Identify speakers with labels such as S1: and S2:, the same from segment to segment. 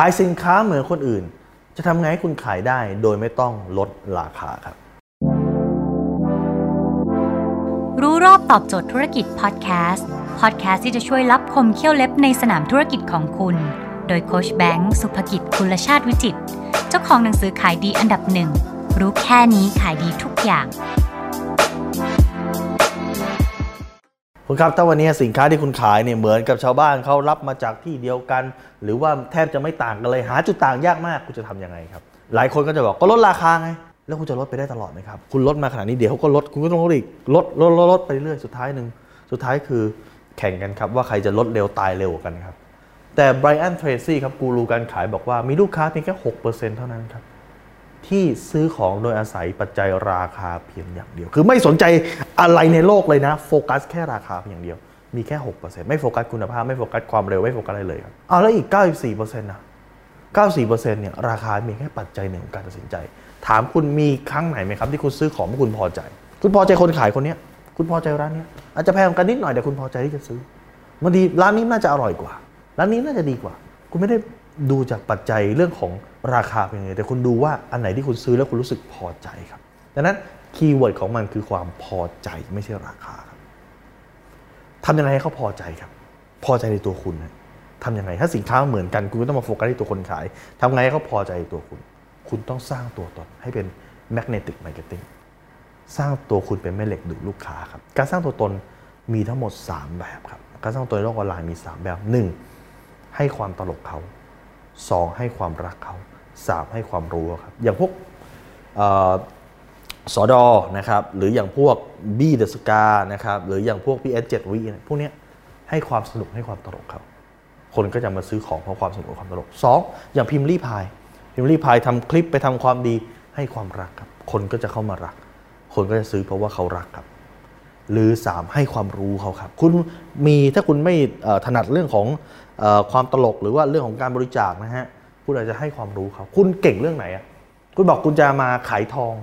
S1: ขายสินค้าเหมือนคนอื่น จะทำไงให้คุณขายได้โดยไม่ต้องลดราคาครับ
S2: รู้รอบตอบโจทย์ธุรกิจพอดแคสต์พอดแคสต์ที่จะช่วยรับคมเขี้ยวเล็บในสนามธุรกิจของคุณ โดยโคชแบงค์สุภกิจคุลชาติวิจิต เจ้าของหนังสือขายดีอันดับหนึ่งรู้แค่นี้ขายดีทุกอย่าง
S1: คุณครับถ้าวันนี้สินค้าที่คุณขายเนี่ยเหมือนกับชาวบ้านเขารับมาจากที่เดียวกัน หรือว่าแทบจะไม่ต่างกันเลยหาจุดต่างยากมากคุณจะทำยังไงครับ หลายคนก็จะบอกก็ลดราคาไงแล้วคุณจะลดไปได้ตลอดไหมครับคุณลดมาขนาดนี้เดี๋ยวเขาก็ลดคุณก็ต้องลดอีกลดลดลดลดไปเรื่อยสุดท้ายหนึ่งสุดท้ายคือแข่งกันครับว่าใครจะลดเร็วตายเร็วกันครับแต่ Brian Tracy ครับกูรูการขายบอกว่ามีลูกค้าเพียงแค่6%เท่านั้นครับ ที่ซื้อของโดยอาศัยปัจจัยราคาเพียงอย่างเดียว คือไม่สนใจอะไรในโลกเลยนะ โฟกัสแค่ราคาเพียงอย่างเดียว มีแค่ 6%ไม่โฟกัสคุณภาพ ไม่โฟกัสความเร็ว ไม่โฟกัสอะไรเลยครับเอาแล้วอีก 94%นะ94%เนี่ยราคามีแค่ปัจจัยหนึ่งของการตัดสินใจ ถามคุณมีครั้งไหนไหมครับ ที่คุณซื้อของเพราะคุณพอใจ คุณพอใจคนขายคนนี้คุณพอใจร้านนี้อาจจะแพงกันนิดหน่อยแต่คุณพอใจที่จะซื้อบางทีร้านนี้น่าจะอร่อยกว่า ร้านนี้น่าจะดีกว่า คุณไม่ได้ ดูจากปัจจัยเรื่องของราคาเป็นยังไงแต่คุณดูว่าอันไหนที่คุณซื้อแล้วคุณรู้สึกพอใจครับดังนั้นkeyword ของมันคือความพอใจไม่ใช่ราคาครับทำยังไงให้เขาพอใจครับ พอใจในตัวคุณนะทำยังไงถ้าสินค้าเหมือนกันคุณก็ต้องมาโฟกัสที่ตัวคนขายทำไงให้เขาพอใจตัวคุณ คุณต้องสร้างตัวตนให้เป็น magnetic marketing สร้างตัวคุณเป็นแม่เหล็กดูดลูกค้าครับการสร้างตัวตนมีทั้งหมด 3 แบบครับการสร้างตัวในโลกออนไลน์มี 3 แบบ 1. ให้ความตลกเขา 2. ให้ความรักเขา 3. ให้ความรู้ครับ อย่างพวกเอ่อสอดอนะครับ หรืออย่างพวกบี้เดอะสกานะครับ หรืออย่างพวกพีเอสเจ็ดวีพวกเนี้ยให้ความสนุกให้ความตลกเขาคนก็จะมาซื้อของเพราะความสนุกความตลก 2. อย่างพิมพ์รีพาย พิมพ์รีพายทำคลิปไปทำความดีให้ความรักครับ คนก็จะเข้ามารัก คนก็จะซื้อเพราะว่าเขารักครับ หรือ 3 ให้ความรู้เขาครับ คุณมีถ้าคุณไม่ถนัดเรื่องของอความตลกหรือว่าเรื่องของการบริจาคนะฮะคุณอาจจะให้ความรู้เขาคุณเก่งเรื่องไหนอะคุณบอกคุณจะมาขายทอง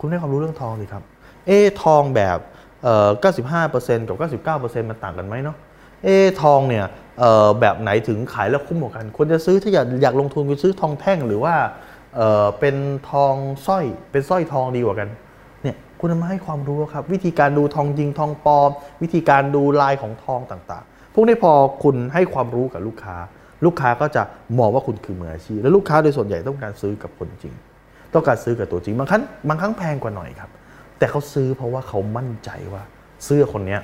S1: คุณให้ความรู้เรื่องทองสิครับ เอทองแบบเอ่อ95%กับ 99%มันต่างกันไหมเนาะเอทองเนี่ยแบบไหนถึงขายแล้วคุ้มกว่ากันควรจะซื้อถ้าอยากอยากลงทุนคุณซื้อทองแท่งหรือว่าเเป็นทองสร้อยเป็นสร้อยทองดีกว่ากัน คุณเอามาให้ความรู้ครับ วิธีการดูทองจริงทองปลอม วิธีการดูลายของทองต่างๆ พวกนี้พอคุณให้ความรู้กับลูกค้า ลูกค้าก็จะมองว่าคุณคือมืออาชีพและลูกค้าโดยส่วนใหญ่ต้องการซื้อกับคนจริง ต้องการซื้อกับตัวจริงบางครั้งบางครั้งแพงกว่าหน่อยครับ แต่เขาซื้อเพราะว่าเขามั่นใจว่า เสื้อคนนี้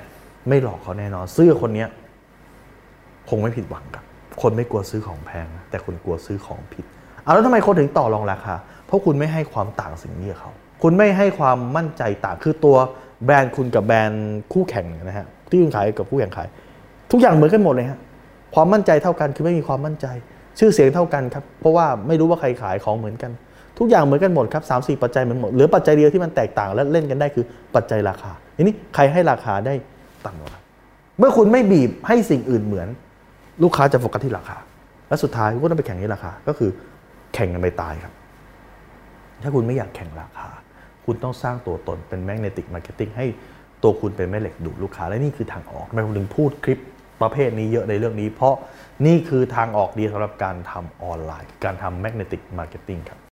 S1: ไม่หลอกเขาแน่นอน เสื้อคนนี้คงไม่ผิดหวังครับ คนไม่กลัวซื้อของแพง แต่คนกลัวซื้อของผิดเอาแล้วทำไมคนถึงต่อรองราคา เพราะคุณไม่ให้ความต่างสิ่งนี้กับเขา คุณไม่ให้ความมั่นใจต่างคือตัวแบรนด์คุณกับแบรนด์คู่แข่งนะฮะที่คุณขายกับคู่แข่งขาย ทุกอย่างเหมือนกันหมดเลยฮะความมั่นใจเท่ากันคือไม่มีความมั่นใจ ชื่อเสียงเท่ากันครับเพราะว่าไม่รู้ว่าใครขายของเหมือนกัน ทุกอย่างเหมือนกันหมดครับสามสี่ปัจจัยเหมือนหมดเหลือปัจจัยเดียวที่มันแตกต่างและเล่นกันได้คือปัจจัยราคาทีนี้ใครให้ราคาได้ต่ำกว่ากันเมื่อคุณไม่บีบให้สิ่งอื่นเหมือน ลูกค้าจะโฟกัสที่ราคา และสุดท้ายก็ต้องไปแข่งที่ราคาก็คือ แข่งกันไปตายครับ ถ้าคุณไม่อยากแข่งราคา คุณต้องสร้างตัวตนเป็น magnetic marketing ให้ตัวคุณเป็นแม่เหล็กดูดลูกค้า และนี่คือทางออกทำไมผมถึงพูดคลิปประเภทนี้เยอะในเรื่องนี้ เพราะนี่คือทางออกดีสำหรับการทำออนไลน์ การทำ magnetic marketing ครับ